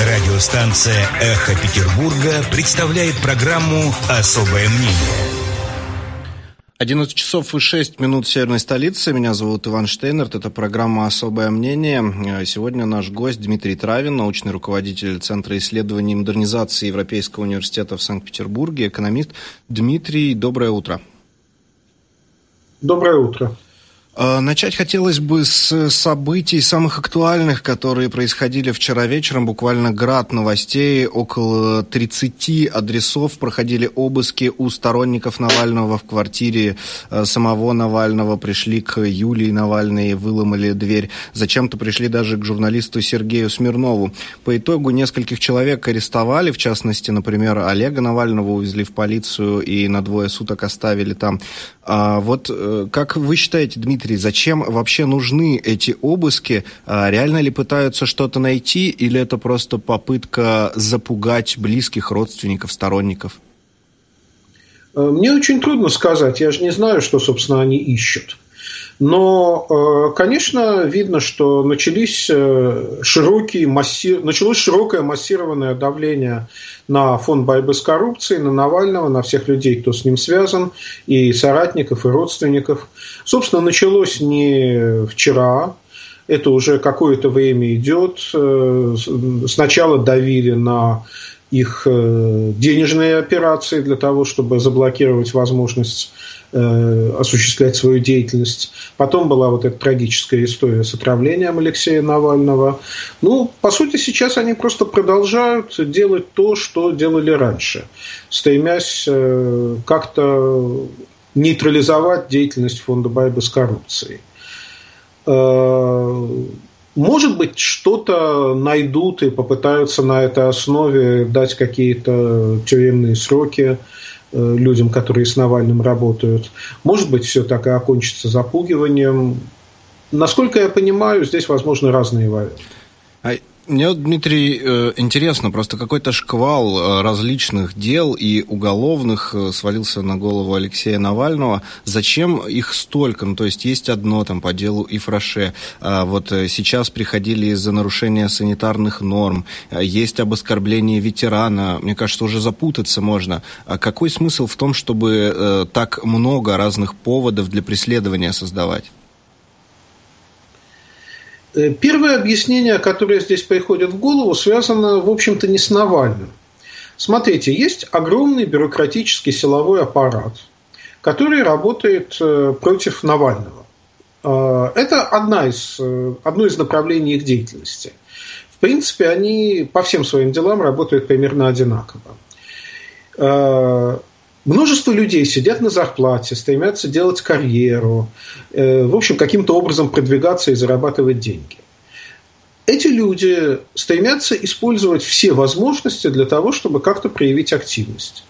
Радиостанция «Эхо Петербурга» представляет программу «Особое мнение». 11 часов и 6 минут северной столицы. Меня зовут Иван Штейнерт. Это программа «Особое мнение». Сегодня наш гость Дмитрий Травин, научный руководитель Центра исследований и модернизации Европейского университета в Санкт-Петербурге, экономист. Дмитрий, доброе утро. Доброе утро. Э, начать хотелось бы с событий самых актуальных, которые происходили вчера вечером. Буквально град новостей. Около 30 адресов проходили обыски у сторонников Навального в квартире э, самого Навального. Пришли к Юлии Навальной, выломали дверь. Зачем-то пришли даже к журналисту Сергею Смирнову. По итогу нескольких человек арестовали. В частности, например, Олега Навального увезли в полицию и на двое суток оставили там. А вот э, как вы считаете, Дмитрий, зачем вообще нужны эти обыски? А реально ли пытаются что-то найти или это просто попытка запугать близких, родственников, сторонников? Э, мне очень трудно сказать. Я же не знаю, что, собственно, они ищут. Но, э, конечно, видно, что начались э, широкие, масси... началось широкое массированное давление на фонд борьбы с коррупцией, на Навального, на всех людей, кто с ним связан, и соратников, и родственников. Собственно, началось не вчера, это уже какое-то время идет. Э, сначала давили на их денежные операции для того, чтобы заблокировать возможность Э, осуществлять свою деятельность. Потом была вот эта трагическая история с отравлением Алексея Навального. Ну, по сути, сейчас они просто продолжают делать то, что делали раньше, стремясь э, как-то нейтрализовать деятельность фонда борьбы с коррупцией. Может быть, что-то найдут и попытаются на этой основе дать какие-то тюремные сроки Э, людям, которые с Навальным работают. Может быть, все так и окончится запугиванием. Насколько я понимаю, здесь возможны разные варианты. Мне, вот, Дмитрий, э, интересно, просто какой-то шквал э, различных дел и уголовных э, свалился на голову Алексея Навального. Зачем их столько? Ну, то есть есть одно там по делу Ифраше. А вот сейчас приходили из-за нарушения санитарных норм. Есть об оскорблении ветерана. Мне кажется, уже запутаться можно. А какой смысл в том, чтобы так много разных поводов для преследования создавать? Э, первое объяснение, которое здесь приходит в голову, связано, в общем-то, не с Навальным. Смотрите, есть огромный бюрократический силовой аппарат, который работает э, против Навального. Э, это одна из, одно из направлений их деятельности. В принципе, они по всем своим делам работают примерно одинаково. Множество людей сидят на зарплате, стремятся делать карьеру, э, в общем, каким-то образом продвигаться и зарабатывать деньги. Эти люди стремятся использовать все возможности для того, чтобы как-то проявить активность.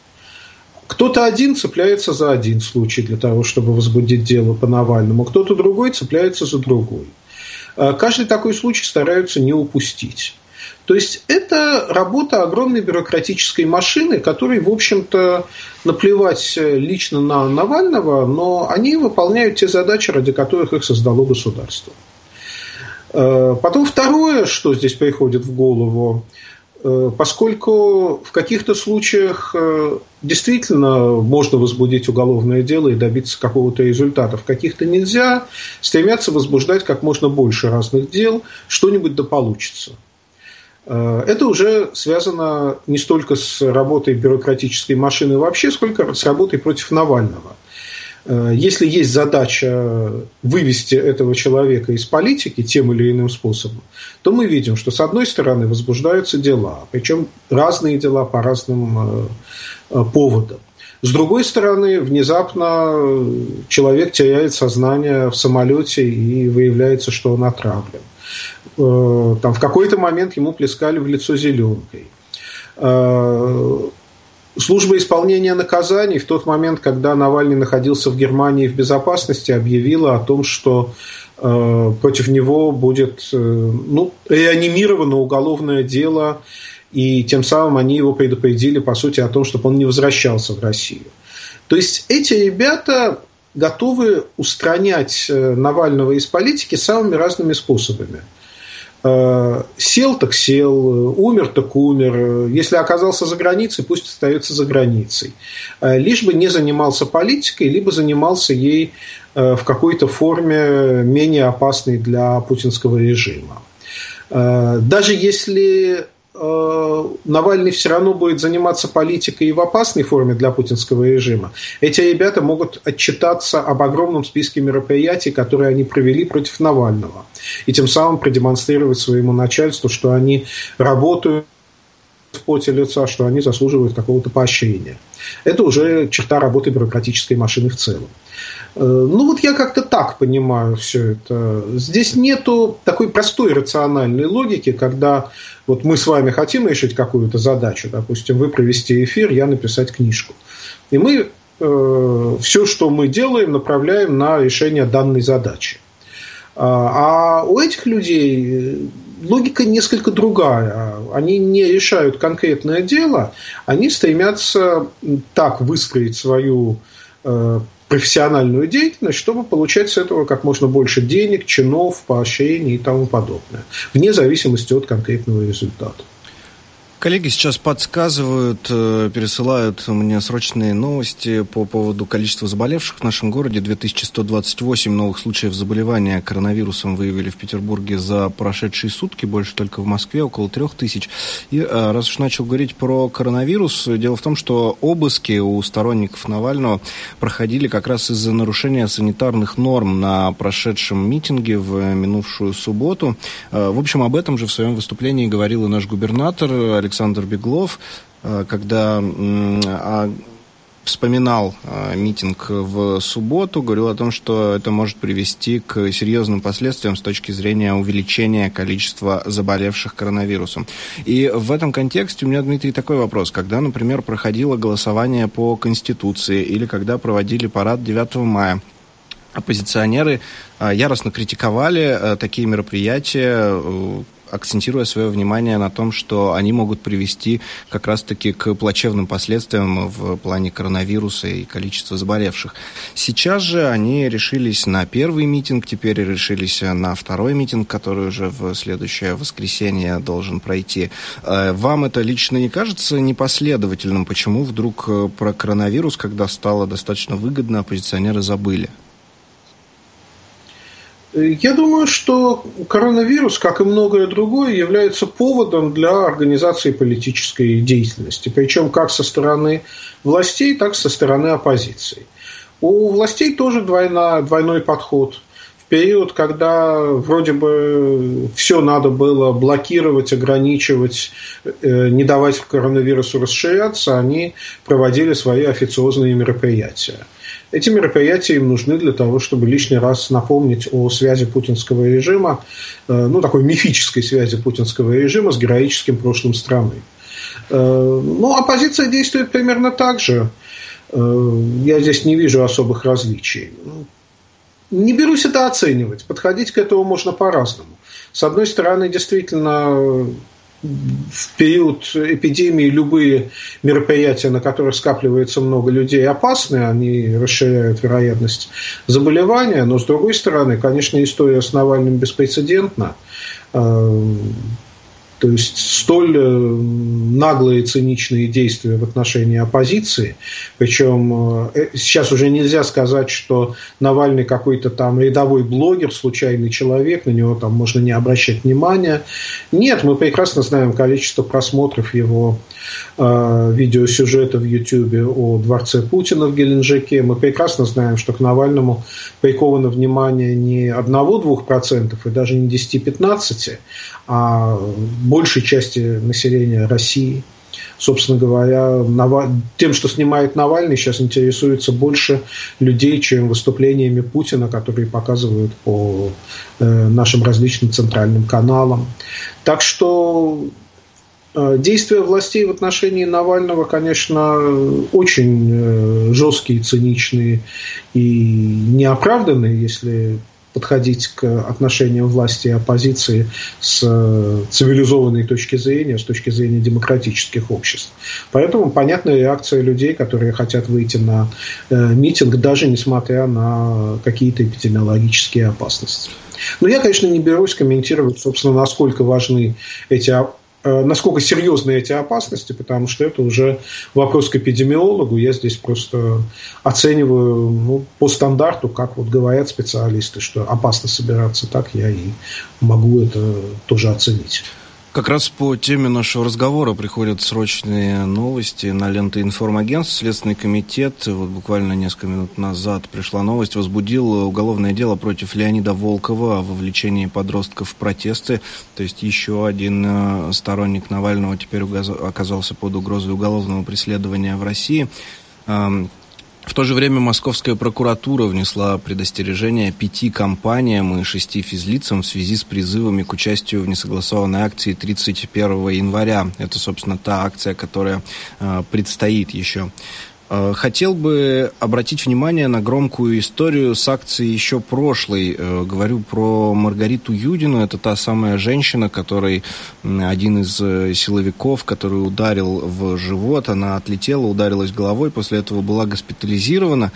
Кто-то один цепляется за один случай для того, чтобы возбудить дело по Навальному, кто-то другой цепляется за другой. Э, каждый такой случай стараются не упустить. То есть это работа огромной бюрократической машины, которой, в общем-то, наплевать лично на Навального, но они выполняют те задачи, ради которых их создало государство. Э, потом второе, что здесь приходит в голову, э, поскольку в каких-то случаях э, действительно можно возбудить уголовное дело и добиться какого-то результата, в каких-то нельзя, стремятся возбуждать как можно больше разных дел, что-нибудь да получится. Э, это уже связано не столько с работой бюрократической машины вообще, сколько с работой против Навального. Э, если есть задача вывести этого человека из политики тем или иным способом, то мы видим, что с одной стороны возбуждаются дела, причем разные дела по разным э, поводам. С другой стороны, внезапно человек теряет сознание в самолете и выявляется, что он отравлен. Э, там в какой-то момент ему плескали в лицо зеленкой. Э, служба исполнения наказаний в тот момент, когда Навальный находился в Германии в безопасности, объявила о том, что э, против него будет ну, реанимировано уголовное дело, и тем самым они его предупредили, по сути, о том, чтобы он не возвращался в Россию. То есть эти ребята готовы устранять Навального из политики самыми разными способами. Э, сел так сел, умер так умер. Если оказался за границей, пусть остается за границей. Э, лишь бы не занимался политикой, либо занимался ей э, в какой-то форме менее опасной для путинского режима. Даже если Э, Навальный все равно будет заниматься политикой и в опасной форме для путинского режима, эти ребята могут отчитаться об огромном списке мероприятий, которые они провели против Навального. И тем самым продемонстрировать своему начальству, что они работают поте лица, что они заслуживают какого-то поощрения. Это уже черта работы бюрократической машины в целом. Э, ну вот я как-то так понимаю все это. Здесь нету такой простой рациональной логики, когда вот мы с вами хотим решить какую-то задачу, допустим, вы провести эфир, я написать книжку. И мы э, все, что мы делаем, направляем на решение данной задачи. А, а у этих людей логика несколько другая. Они не решают конкретное дело, они стремятся так выстроить свою э, профессиональную деятельность, чтобы получать с этого как можно больше денег, чинов, поощрений и тому подобное, вне зависимости от конкретного результата. Коллеги сейчас подсказывают, э, пересылают мне срочные новости по поводу количества заболевших в нашем городе. 2128 новых случаев заболевания коронавирусом выявили в Петербурге за прошедшие сутки, больше только в Москве, около 3000. И э, раз уж начал говорить про коронавирус, дело в том, что обыски у сторонников Навального проходили как раз из-за нарушения санитарных норм на прошедшем митинге в минувшую субботу. Э, в общем, об этом же в своем выступлении говорил и наш губернатор Александр Александр Беглов, э, когда а, вспоминал э, митинг в субботу, говорил о том, что это может привести к серьезным последствиям с точки зрения увеличения количества заболевших коронавирусом. И в этом контексте у меня, Дмитрий, такой вопрос. Когда, например, проходило голосование по Конституции или когда проводили парад 9 мая, оппозиционеры э, яростно критиковали такие мероприятия, акцентируя свое внимание на том, что они могут привести как раз-таки к плачевным последствиям в плане коронавируса и количества заболевших. Сейчас же они решились на первый митинг, теперь решились на второй митинг, который уже в следующее воскресенье должен пройти. Э, вам это лично не кажется непоследовательным? Почему вдруг э, про коронавирус, когда стало достаточно выгодно, оппозиционеры забыли? Я думаю, что коронавирус, как и многое другое, является поводом для организации политической деятельности. Причем как со стороны властей, так и со стороны оппозиции. У властей тоже двойна, двойной подход. В период, когда вроде бы все надо было блокировать, ограничивать, э, не давать коронавирусу расширяться, они проводили свои официозные мероприятия. Эти мероприятия им нужны для того, чтобы лишний раз напомнить о связи путинского режима, э, ну, такой мифической связи путинского режима с героическим прошлым страны. Э, ну, оппозиция действует примерно так же. Э, я здесь не вижу особых различий. Не берусь это оценивать. Подходить к этому можно по-разному. С одной стороны, действительно, в период эпидемии любые мероприятия, на которых скапливается много людей, опасны, они расширяют вероятность заболевания, но с другой стороны, конечно, история с Навальным беспрецедентна. То есть столь э, наглые циничные действия в отношении оппозиции, причем э, сейчас уже нельзя сказать, что Навальный какой-то там рядовой блогер, случайный человек, на него там можно не обращать внимания. Нет, мы прекрасно знаем количество просмотров его э, видеосюжета в Ютьюбе о дворце Путина в Геленджике. Мы прекрасно знаем, что к Навальному приковано внимание не 1-2% и даже не 10-15%, а большей части населения России. Собственно говоря, тем, что снимает Навальный, сейчас интересуется больше людей, чем выступлениями Путина, которые показывают по э, нашим различным центральным каналам. Так что э, Действия властей в отношении Навального, конечно, очень э, жесткие, циничные и неоправданные, если подходить к отношениям власти и оппозиции с э, цивилизованной точки зрения, с точки зрения демократических обществ. Поэтому понятная реакция людей, которые хотят выйти на э, митинг, даже несмотря на какие-то эпидемиологические опасности. Но я, конечно, не берусь комментировать, собственно, насколько важны эти насколько серьезны эти опасности, потому что это уже вопрос к эпидемиологу. Я здесь просто оцениваю ну, по стандарту, как вот говорят специалисты, что опасно собираться так, я и могу это тоже оценить. Как раз по теме нашего разговора приходят срочные новости на ленты информагентств. Следственный комитет, вот буквально несколько минут назад пришла новость, возбудил уголовное дело против Леонида Волкова о вовлечении подростков в протесты. То есть еще один э, сторонник Навального теперь оказался под угрозой уголовного преследования в России. В то же время московская прокуратура внесла предостережение пяти компаниям и шести физлицам в связи с призывами к участию в несогласованной акции 31 января. Это, собственно, та акция, которая э, предстоит еще. Э, хотел бы обратить внимание на громкую историю с акции еще прошлой. Э, говорю про Маргариту Юдину. Это та самая женщина, которой один из э, силовиков, который ударил в живот, она отлетела, ударилась головой, после этого была госпитализирована.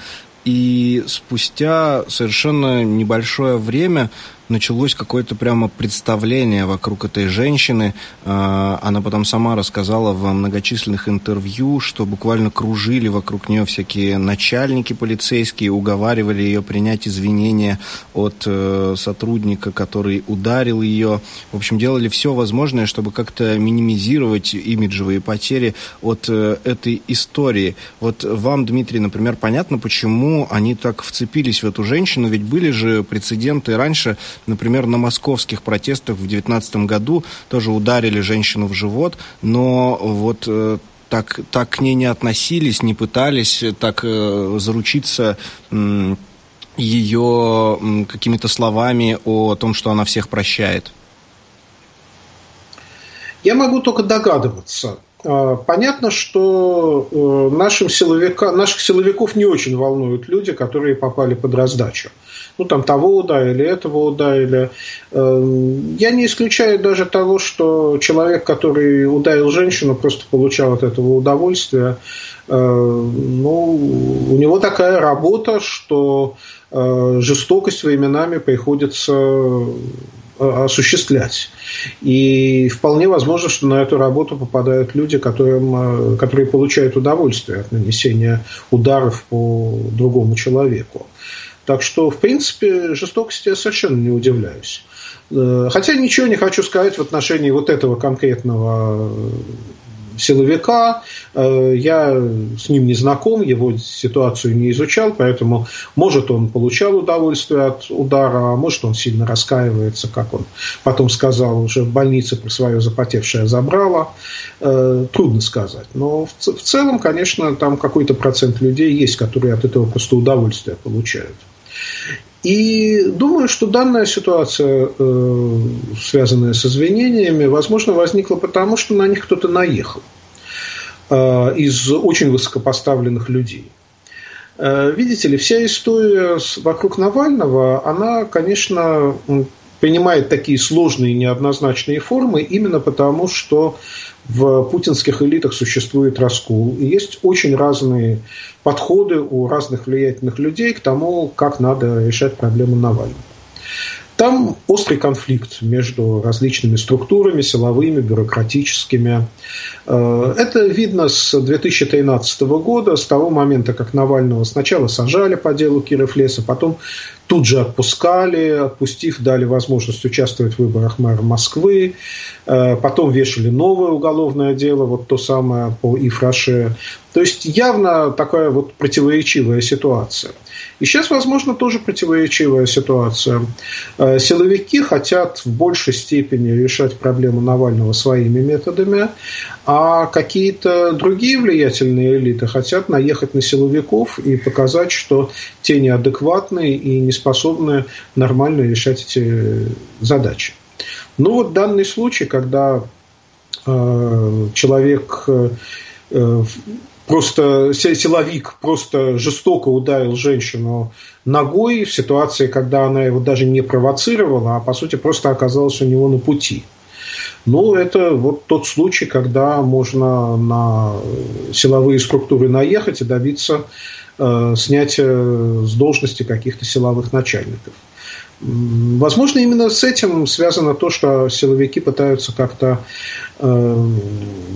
И спустя совершенно небольшое время началось какое-то прямо представление вокруг этой женщины. А, она потом сама рассказала в многочисленных интервью, что буквально кружили вокруг нее всякие начальники полицейские, уговаривали ее принять извинения от э, сотрудника, который ударил ее. В общем, делали все возможное, чтобы как-то минимизировать имиджевые потери от э, этой истории. Вот вам, Дмитрий, например, понятно, почему они так вцепились в эту женщину, ведь были же прецеденты раньше, Например, на московских протестах в 2019 году тоже ударили женщину в живот, но вот э, так, так к ней не относились, не пытались так э, заручиться э, ее э, какими-то словами о том, что она всех прощает. Я могу только догадываться. А, понятно, что э, нашим силовика, наших силовиков не очень волнуют люди, которые попали под раздачу. Ну, там того ударили, этого ударили. Эм, я не исключаю даже того, что человек, который ударил женщину, просто получал от этого удовольствие. Э, ну, у него такая работа, что э, жестокость временами приходится Э, осуществлять. И вполне возможно, что на эту работу попадают люди, которым, э, которые получают удовольствие от нанесения ударов по другому человеку. Так что, в принципе, жестокости я совершенно не удивляюсь. Э, хотя ничего не хочу сказать в отношении вот этого конкретного силовика. Э, я с ним не знаком, его ситуацию не изучал, поэтому может он получал удовольствие от удара, а может он сильно раскаивается, как он потом сказал уже в больнице про свое запотевшее забрало. Э, трудно сказать. Но в целом, конечно, там какой-то процент людей есть, которые от этого просто удовольствие получают. И думаю, что данная ситуация, э, связанная с извинениями, возможно, возникла потому, что на них кто-то наехал э, из очень высокопоставленных людей. Э, видите ли, вся история вокруг Навального, она, конечно, принимает такие сложные неоднозначные формы именно потому, что в путинских элитах существует раскол. И есть очень разные подходы у разных влиятельных людей к тому, как надо решать проблему Навального. Там острый конфликт между различными структурами, силовыми, бюрократическими. Э, это видно с 2013 года, с того момента, как Навального сначала сажали по делу Киров Леса, потом тут же отпускали, отпустив, дали возможность участвовать в выборах мэра Москвы, э, потом вешали новое уголовное дело, вот то самое по Ифраше. То есть явно такая вот противоречивая ситуация. И сейчас, возможно, тоже противоречивая ситуация. Э, силовики хотят в большей степени решать проблему Навального своими методами, а какие-то другие влиятельные элиты хотят наехать на силовиков и показать, что те неадекватные и не способны нормально решать эти задачи. Ну вот данный случай, когда э, человек просто силовик просто жестоко ударил женщину ногой в ситуации, когда она его даже не провоцировала, а по сути просто оказалась у него на пути. Ну, это вот тот случай, когда можно на силовые структуры наехать и добиться э, снятия с должности каких-то силовых начальников. Возможно, именно с этим связано то, что силовики пытаются как-то, э,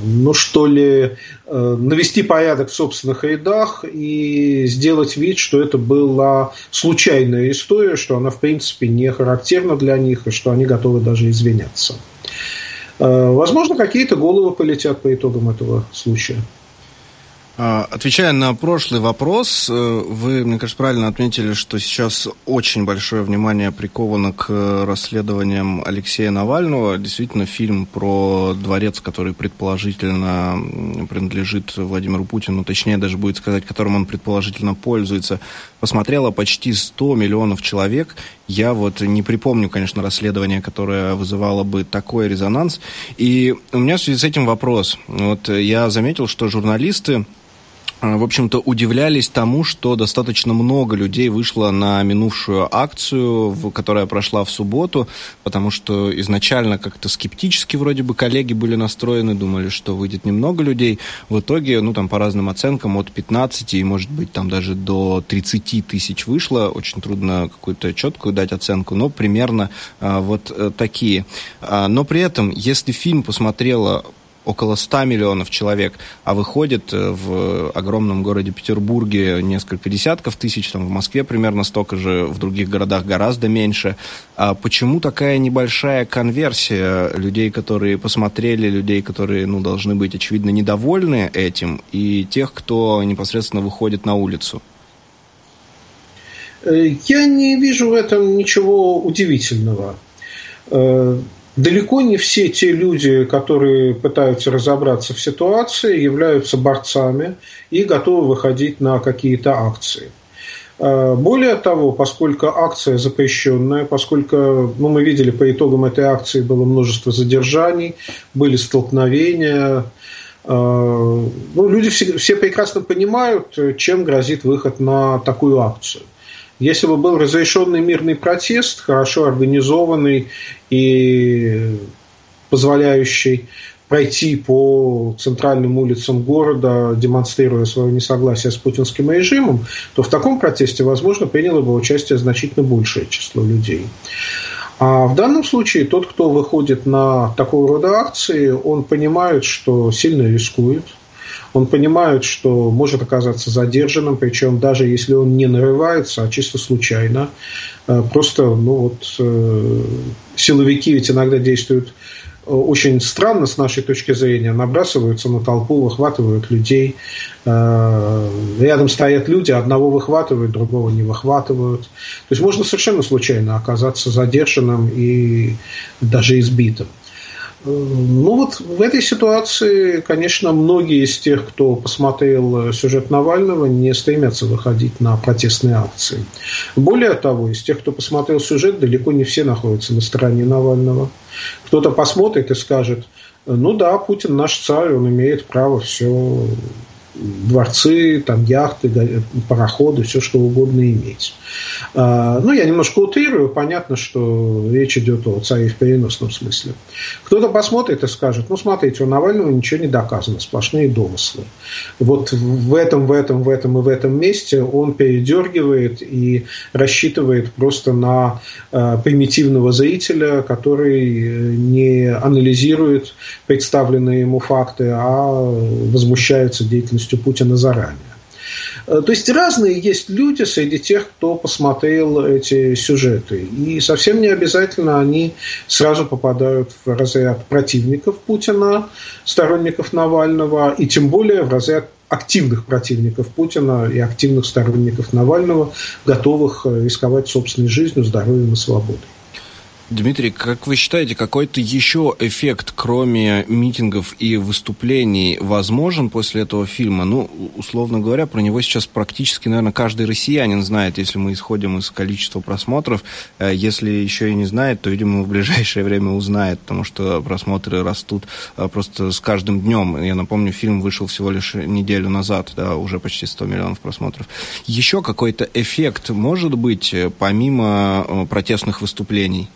ну что ли, э, навести порядок в собственных рядах и сделать вид, что это была случайная история, что она, в принципе, не характерна для них и что они готовы даже извиняться. Э, возможно, какие-то головы полетят по итогам этого случая. А, отвечая на прошлый вопрос, э, вы, мне кажется, правильно отметили, что сейчас очень большое внимание приковано к расследованиям Алексея Навального. Действительно, фильм про дворец, который предположительно принадлежит Владимиру Путину, точнее даже будет сказать, которым он предположительно пользуется, посмотрело почти 100 миллионов человек. Я вот не припомню, конечно, расследование, которое вызывало бы такой резонанс. И у меня в связи с этим вопрос. Вот я заметил, что журналисты в общем-то, удивлялись тому, что достаточно много людей вышло на минувшую акцию, которая прошла в субботу, потому что изначально как-то скептически вроде бы коллеги были настроены, думали, что выйдет немного людей. В итоге, ну, там, по разным оценкам, от 15 и, может быть, там даже до 30 тысяч вышло. Очень трудно какую-то четкую дать оценку, но примерно а, вот а, такие. А, но при этом, если фильм посмотрела около 100 миллионов человек, а выходит э, в огромном городе Петербурге несколько десятков тысяч, там в Москве примерно столько же, в других городах гораздо меньше. А почему такая небольшая конверсия людей, которые посмотрели, людей, которые ну, должны быть, очевидно, недовольны этим, и тех, кто непосредственно выходит на улицу? Э, я не вижу в этом ничего удивительного. Э, Далеко не все те люди, которые пытаются разобраться в ситуации, являются борцами и готовы выходить на какие-то акции. А, более того, поскольку акция запрещенная, поскольку ну, мы видели по итогам этой акции было множество задержаний, были столкновения, а, ну, люди все, все прекрасно понимают, чем грозит выход на такую акцию. Если бы был разрешенный мирный протест, хорошо организованный и позволяющий пройти по центральным улицам города, демонстрируя свое несогласие с путинским режимом, то в таком протесте, возможно, приняло бы участие значительно большее число людей. А в данном случае тот, кто выходит на такого рода акции, он понимает, что сильно рискует – он понимает, что может оказаться задержанным, причем даже если он не нарывается, а чисто случайно. Э, просто, ну вот, э, силовики ведь иногда действуют э, очень странно с нашей точки зрения, набрасываются на толпу, выхватывают людей. Рядом стоят люди, одного выхватывают, другого не выхватывают. То есть можно совершенно случайно оказаться задержанным и даже избитым. Ну вот в этой ситуации, конечно, многие из тех, кто посмотрел сюжет Навального, не стремятся выходить на протестные акции. Более того, из тех, кто посмотрел сюжет, далеко не все находятся на стороне Навального. Кто-то посмотрит и скажет, ну да, Путин наш царь, он имеет право все дворцы, там, яхты, пароходы, все что угодно иметь. А, ну, я немножко утрирую, понятно, что речь идет о царе в переносном смысле. Кто-то посмотрит и скажет, ну, смотрите, у Навального ничего не доказано, сплошные домыслы. Вот в этом, в этом, в этом и в этом месте он передергивает и рассчитывает просто на а, примитивного зрителя, который э, не анализирует представленные ему факты, а возмущается деятельностью деятельностью Путина заранее. Э, то есть разные есть люди среди тех, кто посмотрел эти сюжеты. И совсем не обязательно они сразу попадают в разряд противников Путина, сторонников Навального, и тем более в разряд активных противников Путина и активных сторонников Навального, готовых рисковать собственной жизнью, здоровьем и свободой. Дмитрий, как вы считаете, какой-то еще эффект, кроме митингов и выступлений, возможен после этого фильма? Ну, условно говоря, про него сейчас практически, наверное, каждый россиянин знает, если мы исходим из количества просмотров. Э, если еще и не знает, то, видимо, в ближайшее время узнает, потому что просмотры растут э, просто с каждым днем. Я напомню, фильм вышел всего лишь неделю назад, да, уже почти 100 миллионов просмотров. Еще какой-то эффект может быть, э, помимо протестных выступлений?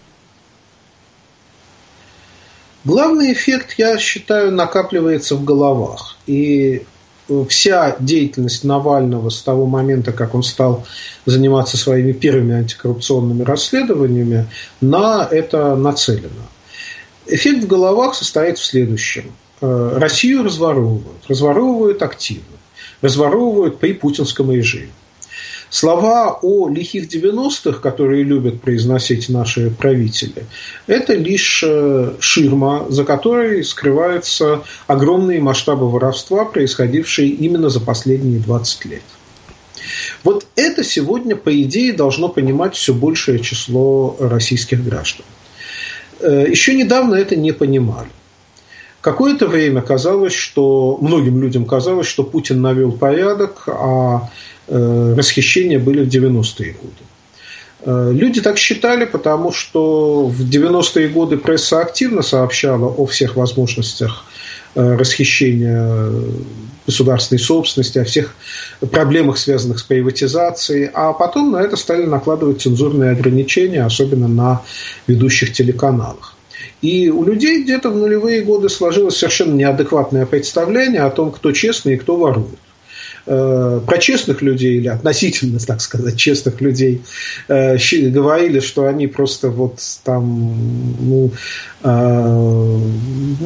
Главный эффект, я считаю, накапливается в головах. И вся деятельность Навального с того момента, как он стал заниматься своими первыми антикоррупционными расследованиями, на это нацелена. Эффект в головах состоит в следующем. Э, Россию разворовывают, разворовывают активно, разворовывают при путинском режиме. Слова о лихих 90-х, которые любят произносить наши правители, это лишь э, ширма, за которой скрываются огромные масштабы воровства, происходившие именно за последние 20 лет. Вот это сегодня, по идее, должно понимать все большее число российских граждан. Э, еще недавно это не понимали. Какое-то время казалось, что многим людям казалось, что Путин навел порядок, а расхищения были в 90-е годы. Э, люди так считали, потому что в 90-е годы пресса активно сообщала о всех возможностях э, расхищения государственной собственности, о всех проблемах, связанных с приватизацией, а потом на это стали накладывать цензурные ограничения, особенно на ведущих телеканалах. И у людей где-то в нулевые годы сложилось совершенно неадекватное представление о том, кто честный и кто ворует. Э, про честных людей или относительно, так сказать, честных людей э, говорили, что они просто вот там ну, э,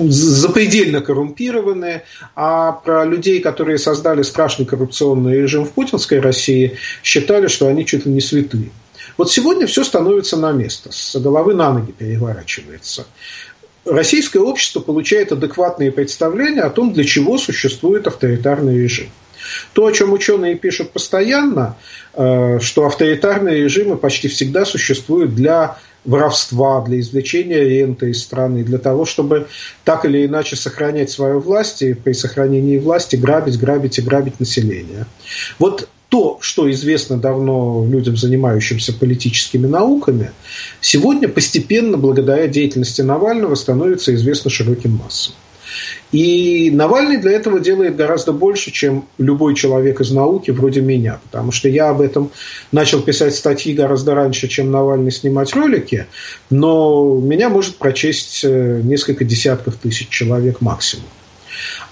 запредельно коррумпированные, а про людей, которые создали страшный коррупционный режим в путинской России, считали, что они чуть ли не святые. Вот сегодня все становится на место, с головы на ноги переворачивается российское общество получает адекватные представления о том, для чего существует авторитарный режим. То, о чем ученые пишут постоянно, э, что авторитарные режимы почти всегда существуют для воровства, для извлечения ренты из страны, для того, чтобы так или иначе сохранять свою власть и при сохранении власти грабить, грабить и грабить население. Вот то, что известно давно людям, занимающимся политическими науками, сегодня постепенно, благодаря деятельности Навального, становится известно широким массам. И Навальный для этого делает гораздо больше, чем любой человек из науки вроде меня, потому что я об этом начал писать статьи гораздо раньше, чем Навальный снимать ролики, но меня может прочесть э, несколько десятков тысяч человек максимум.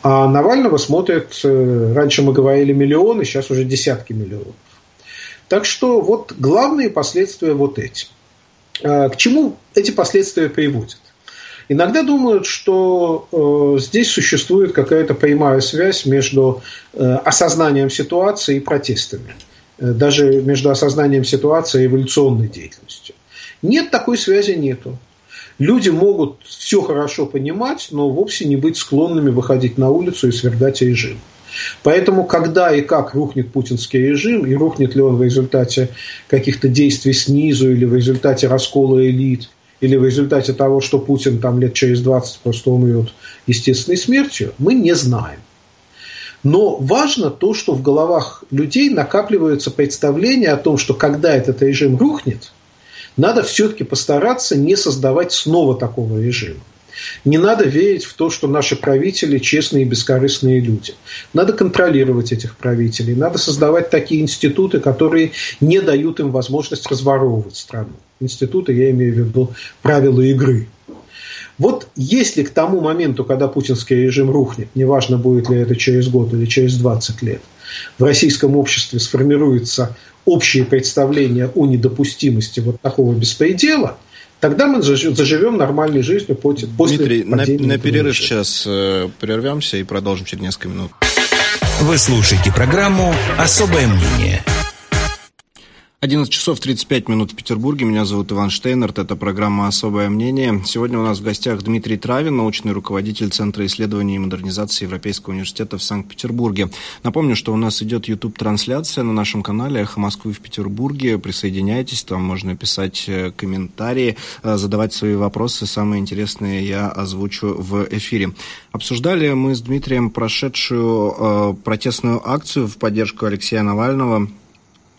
А Навального смотрят, э, раньше мы говорили миллионы, сейчас уже десятки миллионов. Так что вот главные последствия вот эти. А к чему эти последствия приводят? Иногда думают, что э, здесь существует какая-то прямая связь между э, осознанием ситуации и протестами. Э, даже между осознанием ситуации и эволюционной деятельностью. Нет, такой связи нету. Люди могут все хорошо понимать, но вовсе не быть склонными выходить на улицу и свергать режим. Поэтому, когда и как рухнет путинский режим, и рухнет ли он в результате каких-то действий снизу или в результате раскола элит, или в результате того, что Путин там лет через 20 просто умрет естественной смертью, мы не знаем. Но важно то, что в головах людей накапливаются представления о том, что когда этот режим рухнет, надо все-таки постараться не создавать снова такого режима. Не надо верить в то, что наши правители честные и бескорыстные люди. Надо контролировать этих правителей. Надо создавать такие институты, которые не дают им возможность разворовывать страну. Институты, я имею в виду правила игры. Вот если к тому моменту, когда путинский режим рухнет, неважно будет ли это через год или через 20 лет, в российском обществе сформируется общее представление о недопустимости вот такого беспредела, тогда мы заживем нормальной жизнью после Дмитрий, на, на перерыв сейчас э, прервемся и продолжим через несколько минут. Вы слушаете программу «Особое мнение». 11 часов 35 минут в Петербурге. Меня зовут Иван Штейнерт. Это программа «Особое мнение». Сегодня у нас в гостях Дмитрий Травин, научный руководитель Центра исследований и модернизации Европейского университета в Санкт-Петербурге. Напомню, что у нас идет YouTube-трансляция на нашем канале «Эхо Москвы в Петербурге». Присоединяйтесь, там можно писать э, комментарии, э, задавать свои вопросы. Самые интересные я озвучу в эфире. Обсуждали мы с Дмитрием прошедшую э, протестную акцию в поддержку Алексея Навального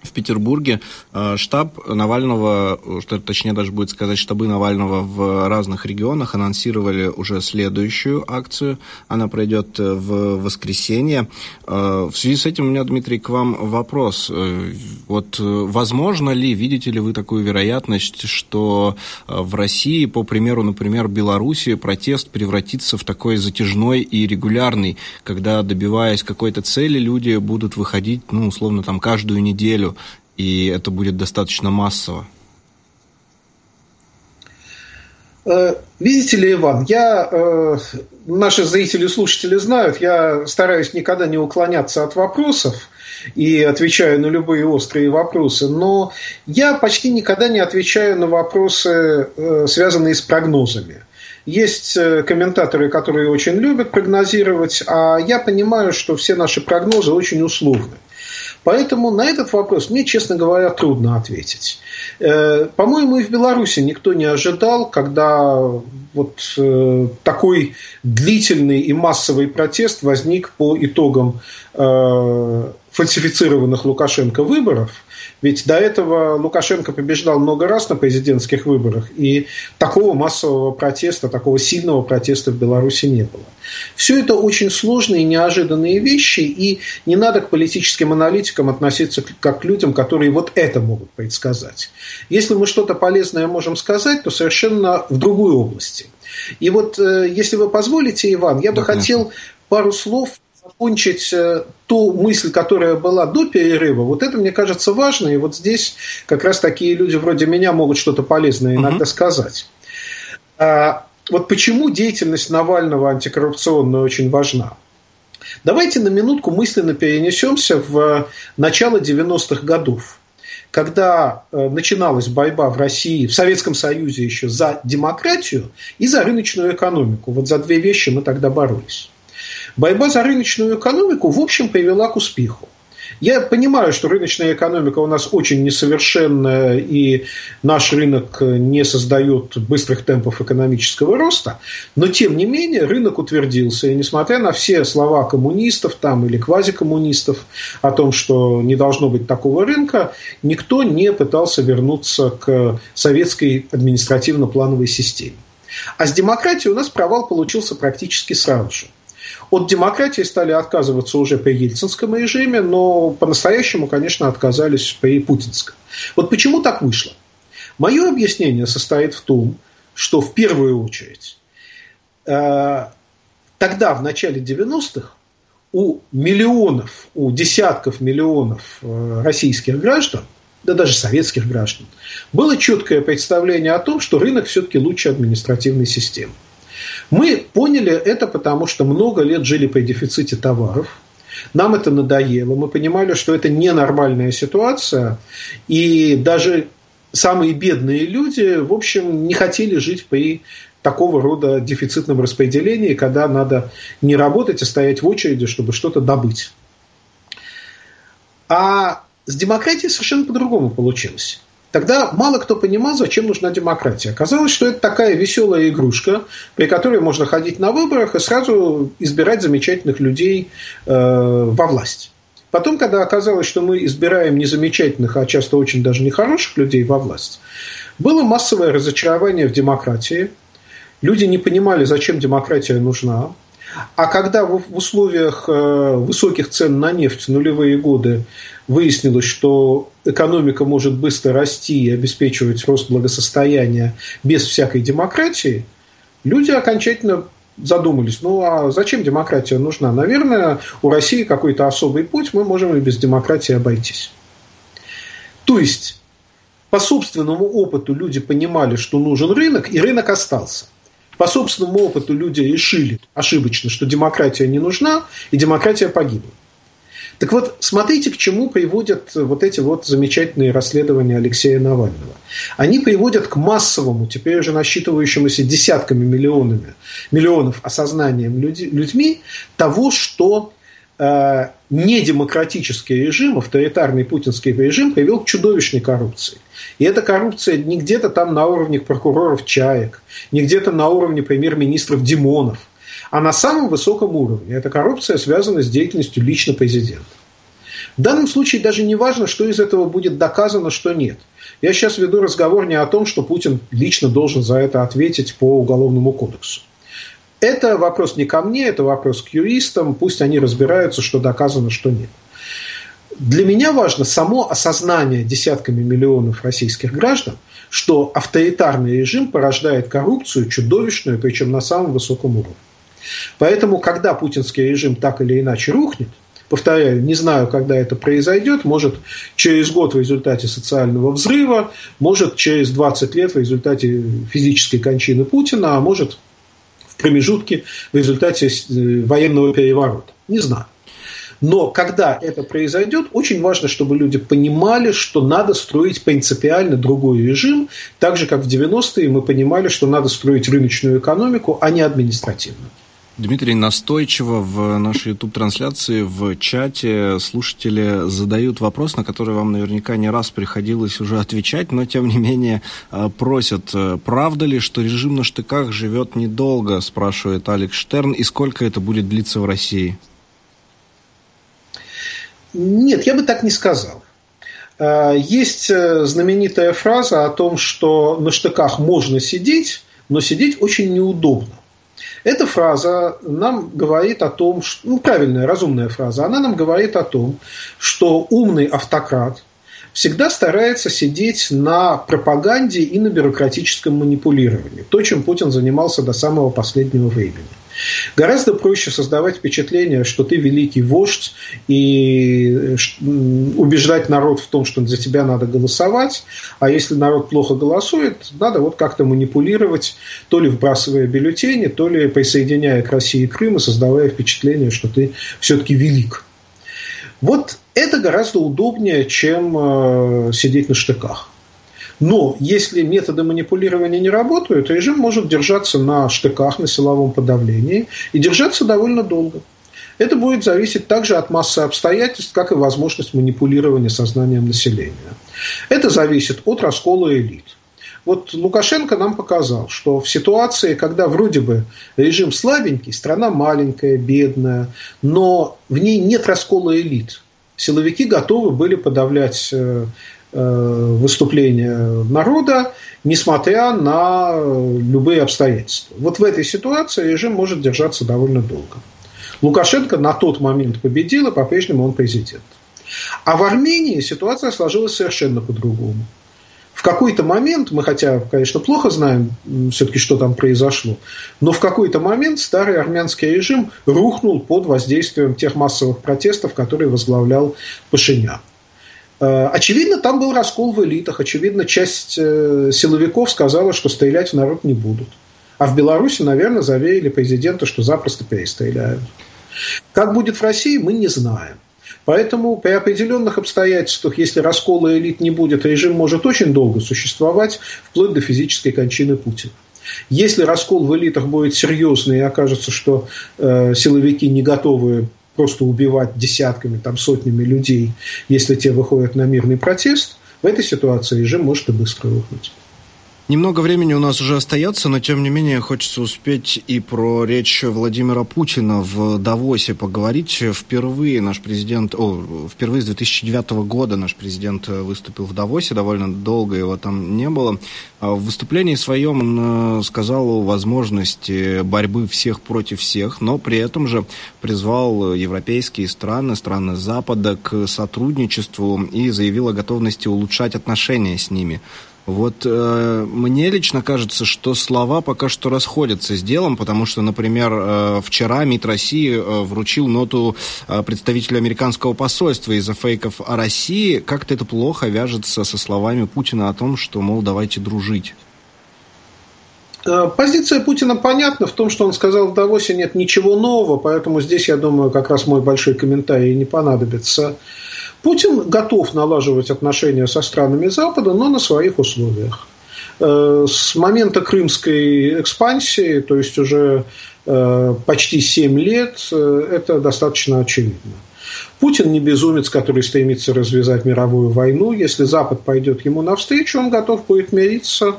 в Петербурге э, штаб Навального, что точнее даже будет сказать, штабы Навального в разных регионах анонсировали уже следующую акцию. Она пройдет э, в воскресенье. Э, в связи с этим у меня, Дмитрий, к вам вопрос. Вот возможно ли, видите ли вы такую вероятность, что в России, по примеру, например, Беларуси, протест превратится в такой затяжной и регулярный, когда, добиваясь какой-то цели, люди будут выходить, ну, условно, там, каждую неделю и это будет достаточно массово? Э, видите ли, Иван, я, э, наши зрители и слушатели знают, я стараюсь никогда не уклоняться от вопросов и отвечаю на любые острые вопросы, но я почти никогда не отвечаю на вопросы, э, связанные с прогнозами. Есть комментаторы, которые очень любят прогнозировать, а я понимаю, что все наши прогнозы очень условны. Поэтому на этот вопрос мне, честно говоря, трудно ответить. Э, по-моему, и в Беларуси никто не ожидал, когда вот э, такой длительный и массовый протест возник по итогам э, фальсифицированных Лукашенко выборов – ведь до этого Лукашенко побеждал много раз на президентских выборах, и такого массового протеста, такого сильного протеста в Беларуси не было. Все это очень сложные и неожиданные вещи, и не надо к политическим аналитикам относиться как к людям, которые вот это могут предсказать. Если мы что-то полезное можем сказать, то совершенно в другой области. И вот, э, если вы позволите, Иван, я бы да, хотел пару слов закончить э, ту мысль, которая была до перерыва, вот это, мне кажется, важно. И вот здесь как раз такие люди вроде меня могут что-то полезное иногда uh-huh. сказать. А, вот почему деятельность Навального антикоррупционная очень важна. Давайте на минутку мысленно перенесемся в начало 90-х годов когда э, начиналась борьба в России, в Советском Союзе еще за демократию и за рыночную экономику. Вот за две вещи мы тогда боролись. Борьба за рыночную экономику, в общем, привела к успеху. Я понимаю, что рыночная экономика у нас очень несовершенная, и наш рынок не создает быстрых темпов экономического роста, но тем не менее рынок утвердился, и несмотря на все слова коммунистов там или квазикоммунистов о том, что не должно быть такого рынка, никто не пытался вернуться к советской административно-плановой системе. А с демократией у нас провал получился практически сразу же. От демократии стали отказываться уже при ельцинском режиме, но по-настоящему, конечно, отказались при путинском. Вот почему так вышло? Мое объяснение состоит в том, что в первую очередь э, тогда, в начале 90-х, у миллионов, у десятков миллионов э, российских граждан, да даже советских граждан, было четкое представление о том, что рынок все-таки лучше административной системы. Мы поняли это потому, что много лет жили при дефиците товаров. Нам это надоело. Мы понимали, что это ненормальная ситуация. И даже самые бедные люди, в общем, не хотели жить при такого рода дефицитном распределении, когда надо не работать, а стоять в очереди, чтобы что-то добыть. А с демократией совершенно по-другому получилось. Тогда мало кто понимал, зачем нужна демократия. Оказалось, что это такая веселая игрушка, при которой можно ходить на выборах и сразу избирать замечательных людей э, во власть. Потом, когда оказалось, что мы избираем не замечательных, а часто очень даже нехороших людей во власть, было массовое разочарование в демократии. Люди не понимали, зачем демократия нужна. А когда в условиях э, высоких цен на нефть в нулевые годы выяснилось, что экономика может быстро расти и обеспечивать рост благосостояния без всякой демократии, люди окончательно задумались, ну а зачем демократия нужна? Наверное, у России какой-то особый путь, мы можем и без демократии обойтись. То есть, по собственному опыту люди понимали, что нужен рынок, и рынок остался. По собственному опыту люди решили ошибочно, что демократия не нужна, и демократия погибла. Так вот, смотрите, к чему приводят вот эти вот замечательные расследования Алексея Навального. Они приводят к массовому, теперь уже насчитывающемуся десятками миллионами, миллионов осознанием люди, людьми того, что э, недемократический режим, авторитарный путинский режим привел к чудовищной коррупции. И эта коррупция не где-то там на уровне прокуроров Чаек, не где-то на уровне премьер-министров Димонов – а на самом высоком уровне. Эта коррупция связана с деятельностью лично президента. В данном случае даже не важно, что из этого будет доказано, что нет. Я сейчас веду разговор не о том, что Путин лично должен за это ответить по Уголовному кодексу. Это вопрос не ко мне, это вопрос к юристам. Пусть они разбираются, что доказано, что нет. Для меня важно само осознание десятками миллионов российских граждан, что авторитарный режим порождает коррупцию чудовищную, причем на самом высоком уровне. Поэтому, когда путинский режим так или иначе рухнет, повторяю, не знаю, когда это произойдет, может через год в результате социального взрыва, может через 20 лет в результате физической кончины Путина, а может промежутке в результате э, военного переворота. Не знаю. Но когда это произойдет, очень важно, чтобы люди понимали, что надо строить принципиально другой режим, так же, как в 90-е мы понимали, что надо строить рыночную экономику, а не административную. Дмитрий, настойчиво в нашей YouTube-трансляции в чате слушатели задают вопрос, на который вам наверняка не раз приходилось уже отвечать, но тем не менее э, просят, э, правда ли, что режим на штыках живет недолго, спрашивает Алекс Штерн, и сколько это будет длиться в России? Нет, я бы так не сказал. Э, есть знаменитая фраза о том, что на штыках можно сидеть, но сидеть очень неудобно. Эта фраза нам говорит о том, что, ну, правильная, разумная фраза, она нам говорит о том, что умный автократ всегда старается сидеть на пропаганде и на бюрократическом манипулировании. То, чем Путин занимался до самого последнего времени. Гораздо проще создавать впечатление, что ты великий вождь и убеждать народ в том, что за тебя надо голосовать, а если народ плохо голосует, надо вот как-то манипулировать, то ли вбрасывая бюллетени, то ли присоединяя к России Крым и создавая впечатление, что ты все-таки велик. Вот это гораздо удобнее, чем э, сидеть на штыках. Но если методы манипулирования не работают, режим может держаться на штыках, на силовом подавлении и держаться довольно долго. Это будет зависеть также от массы обстоятельств, как и возможность манипулирования сознанием населения. Это зависит от раскола элит. Вот Лукашенко нам показал, что в ситуации, когда вроде бы режим слабенький, страна маленькая, бедная, но в ней нет раскола элит. Силовики готовы были подавлять э, выступления народа, несмотря на любые обстоятельства. Вот в этой ситуации режим может держаться довольно долго. Лукашенко на тот момент победил, и по-прежнему он президент. А в Армении ситуация сложилась совершенно по-другому. В какой-то момент, мы хотя, конечно, плохо знаем все-таки, что там произошло, но в какой-то момент старый армянский режим рухнул под воздействием тех массовых протестов, которые возглавлял Пашинян. Э, очевидно, там был раскол в элитах. Очевидно, часть э, силовиков сказала, что стрелять в народ не будут. А в Беларуси, наверное, заверили президента, что запросто перестреляют. Как будет в России, мы не знаем. Поэтому при определенных обстоятельствах, если раскола элит не будет, режим может очень долго существовать, вплоть до физической кончины Путина. Если раскол в элитах будет серьезный и окажется, что э, силовики не готовы просто убивать десятками, там, сотнями людей, если те выходят на мирный протест, в этой ситуации режим может и быстро рухнуть. Немного времени у нас уже остается, но тем не менее хочется успеть и про речь Владимира Путина в Давосе поговорить. Впервые наш президент, о, впервые с 2009 года наш президент выступил в Давосе, довольно долго его там не было. А в выступлении своем он э, сказал о возможности борьбы всех против всех, но при этом же призвал европейские страны, страны Запада к сотрудничеству и заявил о готовности улучшать отношения с ними. Вот э, мне лично кажется, что слова пока что расходятся с делом, потому что, например, э, вчера МИД России э, вручил ноту э, представителю американского посольства из-за фейков о России. Как-то это плохо вяжется со словами Путина о том, что, мол, давайте дружить. Э, позиция Путина понятна в том, что он сказал в Давосе нет ничего нового, поэтому здесь, я думаю, как раз мой большой комментарий не понадобится. Путин готов налаживать отношения со странами Запада, но на своих условиях. Э, с момента крымской экспансии, то есть уже э, почти 7 лет, это достаточно очевидно. Путин не безумец, который стремится развязать мировую войну. Если Запад пойдет ему навстречу, он готов будет мириться.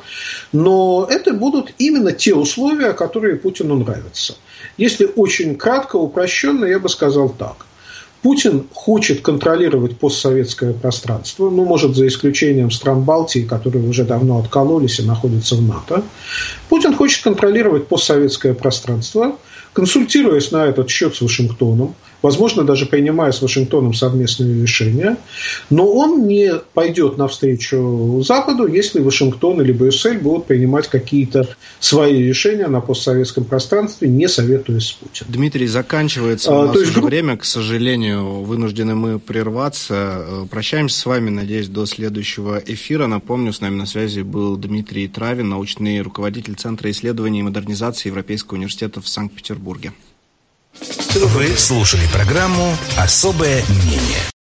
Но это будут именно те условия, которые Путину нравятся. Если очень кратко, упрощенно, я бы сказал так. Путин хочет контролировать постсоветское пространство, ну, может, за исключением стран Балтии, которые уже давно откололись и находятся в НАТО. Путин хочет контролировать постсоветское пространство, консультируясь на этот счет с Вашингтоном, возможно, даже принимая с Вашингтоном совместные решения, но он не пойдет навстречу Западу, если Вашингтон или Брюссель будут принимать какие-то свои решения на постсоветском пространстве, не советуясь с Путиным. Дмитрий, заканчивается у а, нас а, есть... уже время, к сожалению, вынуждены мы прерваться. Э, прощаемся с вами, надеюсь, до следующего эфира. Напомню, с нами на связи был Дмитрий Травин, научный руководитель Центра исследований и модернизации Европейского университета в Санкт-Петербурге. Вы слушали программу «Особое мнение».